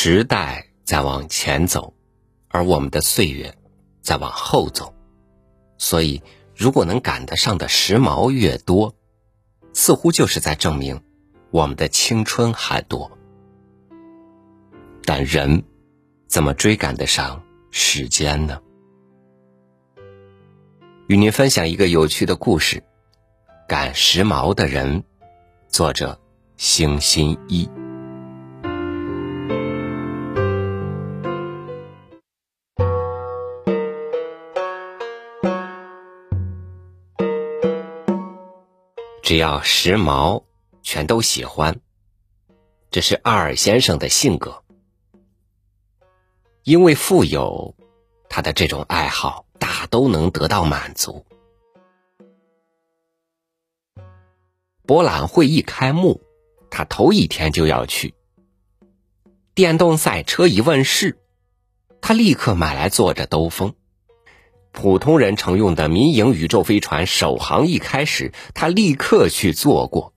时代在往前走，而我们的岁月在往后走，所以如果能赶得上的时髦越多，似乎就是在证明我们的青春还多。但人怎么追赶得上时间呢？与您分享一个有趣的故事：赶时髦的人。作者：星星一。只要时髦，全都喜欢。这是阿尔先生的性格。因为富有，他的这种爱好大都能得到满足。博览会一开幕，他头一天就要去。电动赛车一问世，他立刻买来坐着兜风。普通人乘用的民营宇宙飞船首航一开始，他立刻去坐过，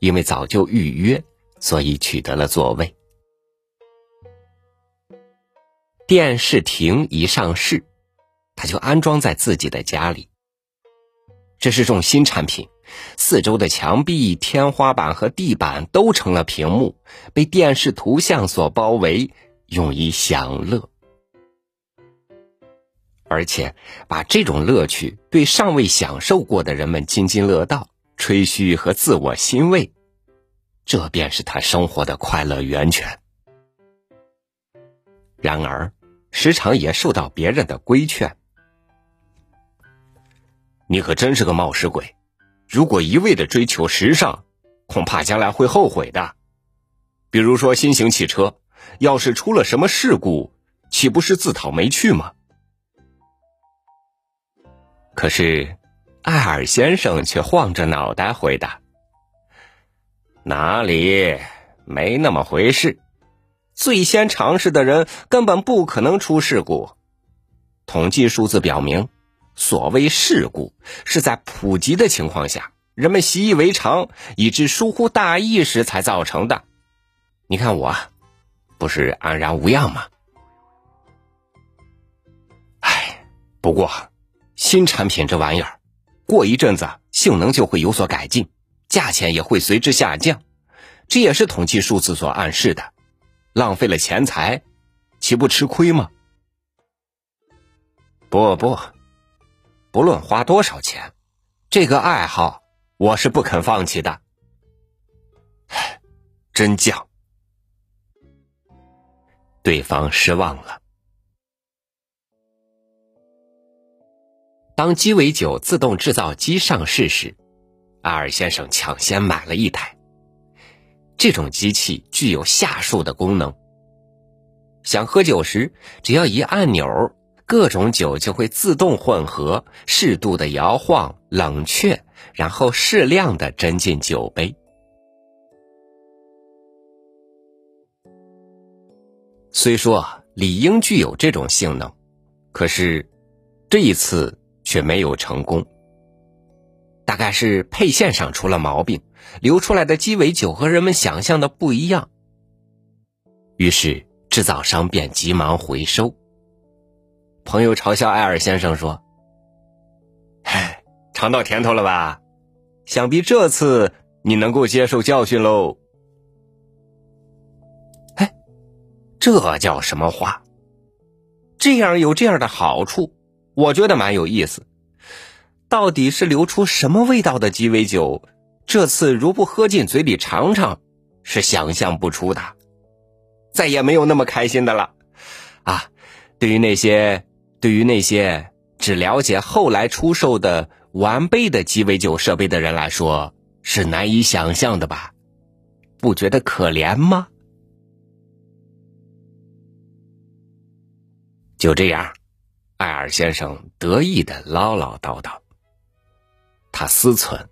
因为早就预约，所以取得了座位。电视亭一上市，他就安装在自己的家里。这是种新产品，四周的墙壁、天花板和地板都成了屏幕，被电视图像所包围，用以享乐。而且把这种乐趣对尚未享受过的人们津津乐道、吹嘘和自我欣慰，这便是他生活的快乐源泉。然而，时常也受到别人的规劝：“你可真是个冒失鬼！如果一味的追求时尚，恐怕将来会后悔的。比如说新型汽车，要是出了什么事故，岂不是自讨没趣吗？”可是，艾尔先生却晃着脑袋回答：“哪里，没那么回事。最先尝试的人根本不可能出事故。统计数字表明，所谓事故是在普及的情况下，人们习以为常，以致疏忽大意时才造成的。你看我，不是安然无恙吗？唉，不过……”新产品这玩意儿，过一阵子性能就会有所改进，价钱也会随之下降，这也是统计数字所暗示的。浪费了钱财，岂不吃亏吗？不不，不论花多少钱，这个爱好我是不肯放弃的。唉，真犟。对方失望了。当鸡尾酒自动制造机上市时，阿尔先生抢先买了一台。这种机器具有下述的功能：想喝酒时，只要一按钮，各种酒就会自动混合，适度的摇晃、冷却，然后适量的斟进酒杯。虽说理应具有这种性能，可是这一次。却没有成功，大概是配线上出了毛病，流出来的鸡尾酒和人们想象的不一样。于是制造商便急忙回收。朋友嘲笑艾尔先生说：“嗨，尝到甜头了吧？想必这次你能够接受教训喽。”哎，这叫什么话？这样有这样的好处。我觉得蛮有意思，到底是流出什么味道的鸡尾酒？这次如不喝进嘴里尝尝，是想象不出的。再也没有那么开心的了，啊！对于那些对于那些只了解后来出售的完备的鸡尾酒设备的人来说，是难以想象的吧？不觉得可怜吗？就这样。艾尔先生得意的唠唠叨叨。他思忖：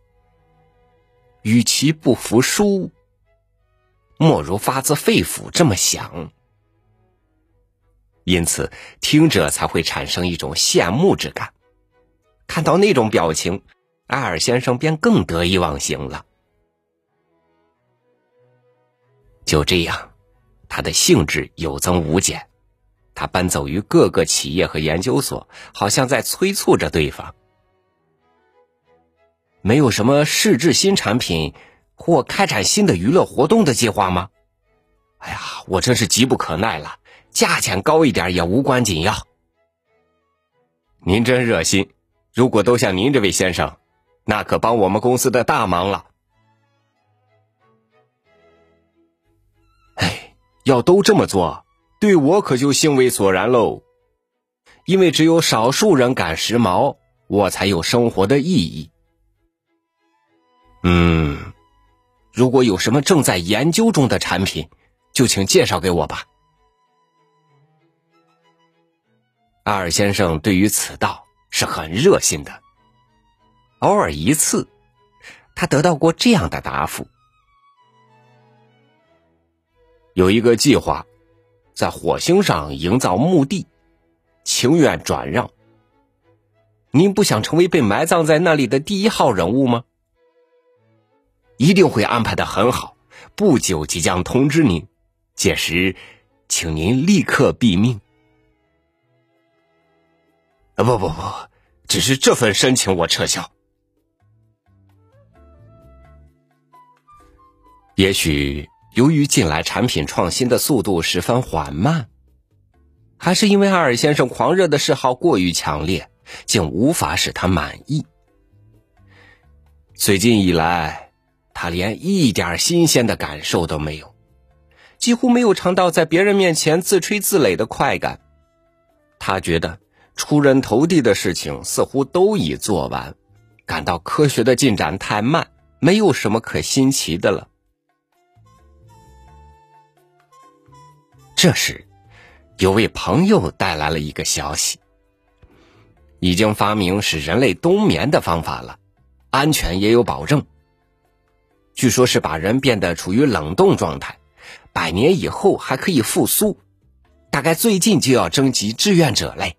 与其不服输，莫如发自肺腑这么想。因此，听者才会产生一种羡慕之感。看到那种表情，艾尔先生便更得意忘形了。就这样，他的兴致有增无减。他奔走于各个企业和研究所，好像在催促着对方。没有什么试制新产品或开展新的娱乐活动的计划吗？哎呀，我真是急不可耐了，价钱高一点也无关紧要。您真热心，如果都像您这位先生，那可帮我们公司的大忙了。哎，要都这么做。对我可就兴味索然喽，因为只有少数人赶时髦，我才有生活的意义。嗯，如果有什么正在研究中的产品，就请介绍给我吧。阿尔先生对于此道是很热心的。偶尔一次，他得到过这样的答复：有一个计划。在火星上营造墓地，情愿转让。您不想成为被埋葬在那里的第一号人物吗？一定会安排的很好，不久即将通知您，届时，请您立刻毙命。啊不不不，只是这份申请我撤销。也许。由于近来产品创新的速度十分缓慢，还是因为阿尔先生狂热的嗜好过于强烈，竟无法使他满意。最近以来，他连一点新鲜的感受都没有，几乎没有尝到在别人面前自吹自擂的快感。他觉得出人头地的事情似乎都已做完，感到科学的进展太慢，没有什么可新奇的了。这时，有位朋友带来了一个消息：已经发明使人类冬眠的方法了，安全也有保证。据说是把人变得处于冷冻状态，百年以后还可以复苏。大概最近就要征集志愿者嘞。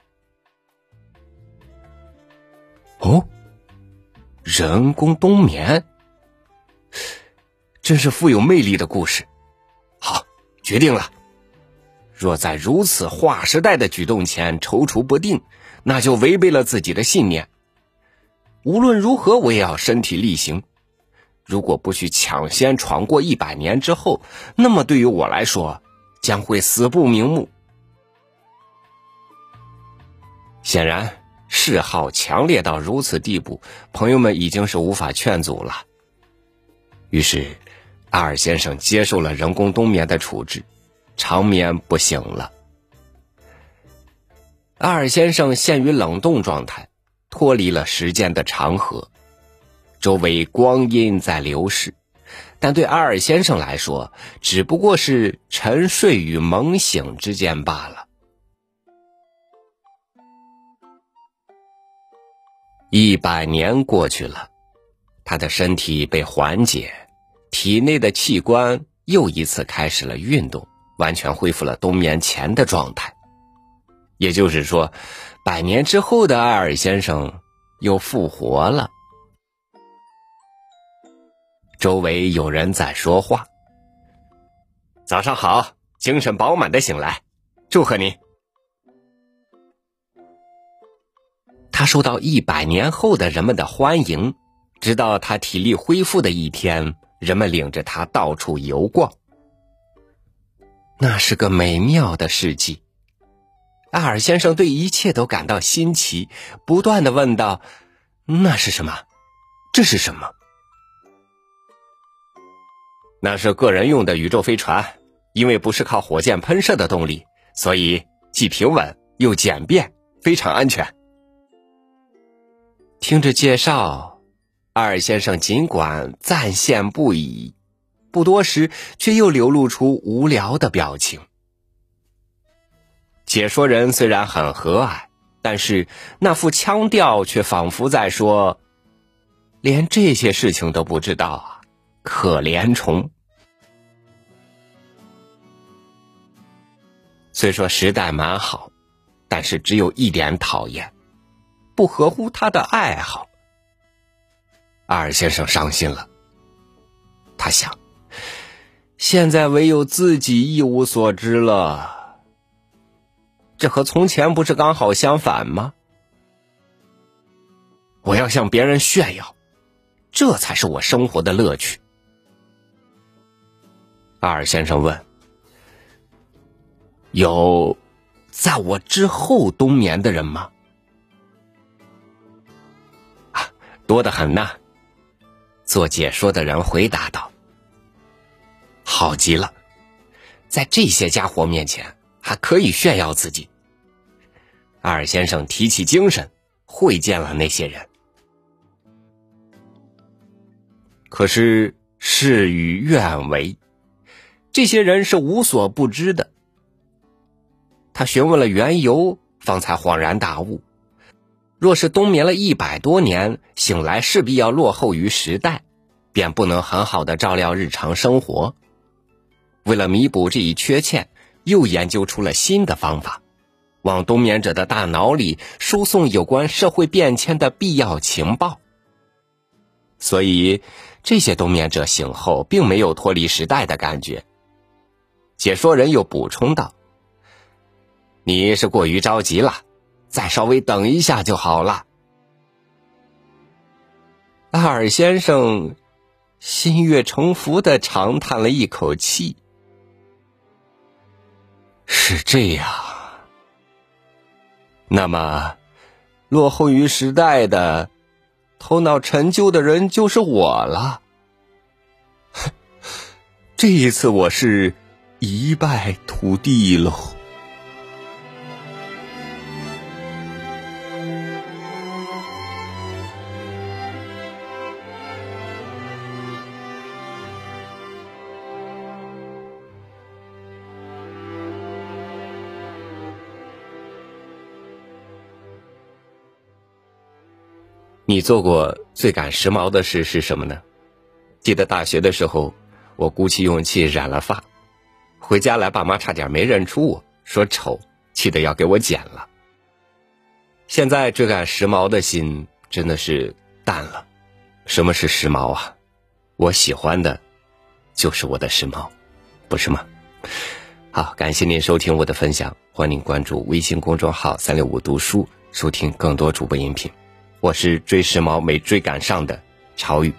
哦，人工冬眠，真是富有魅力的故事。好，决定了。若在如此划时代的举动前踌躇不定，那就违背了自己的信念。无论如何，我也要身体力行。如果不去抢先闯过一百年之后，那么对于我来说，将会死不瞑目。显然，嗜好强烈到如此地步，朋友们已经是无法劝阻了。于是，阿尔先生接受了人工冬眠的处置。长眠不醒了。阿尔先生陷于冷冻状态，脱离了时间的长河，周围光阴在流逝，但对阿尔先生来说，只不过是沉睡与猛醒之间罢了。一百年过去了，他的身体被缓解，体内的器官又一次开始了运动。完全恢复了冬眠前的状态，也就是说，百年之后的艾尔先生又复活了。周围有人在说话：“早上好，精神饱满的醒来，祝贺你。”他受到一百年后的人们的欢迎，直到他体力恢复的一天，人们领着他到处游逛。那是个美妙的世纪。阿尔先生对一切都感到新奇，不断的问道：“那是什么？这是什么？”那是个人用的宇宙飞船，因为不是靠火箭喷射的动力，所以既平稳又简便，非常安全。听着介绍，阿尔先生尽管赞羡不已。不多时，却又流露出无聊的表情。解说人虽然很和蔼，但是那副腔调却仿佛在说：“连这些事情都不知道啊，可怜虫！”虽说时代蛮好，但是只有一点讨厌，不合乎他的爱好。阿尔先生伤心了，他想。现在唯有自己一无所知了。这和从前不是刚好相反吗？我要向别人炫耀，这才是我生活的乐趣。阿尔先生问：“有在我之后冬眠的人吗？”啊，多得很呐。做解说的人回答道：“好极了，在这些家伙面前还可以炫耀自己。”阿尔先生提起精神，会见了那些人。可是事与愿违，这些人是无所不知的。他询问了缘由，方才恍然大悟：若是冬眠了一百多年，醒来势必要落后于时代。便不能很好的照料日常生活。为了弥补这一缺陷，又研究出了新的方法，往冬眠者的大脑里输送有关社会变迁的必要情报。所以，这些冬眠者醒后并没有脱离时代的感觉。解说人又补充道：“你是过于着急了，再稍微等一下就好了。”阿尔先生。心悦诚服的长叹了一口气。是这样，那么落后于时代的、头脑陈旧的人就是我了。这一次我是一败涂地喽。你做过最赶时髦的事是什么呢？记得大学的时候，我鼓起勇气染了发，回家来，爸妈差点没认出我，说丑，气得要给我剪了。现在追赶时髦的心真的是淡了。什么是时髦啊？我喜欢的，就是我的时髦，不是吗？好，感谢您收听我的分享，欢迎关注微信公众号“三六五读书”，收听更多主播音频。我是追时髦没追赶上的超宇，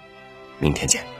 明天见。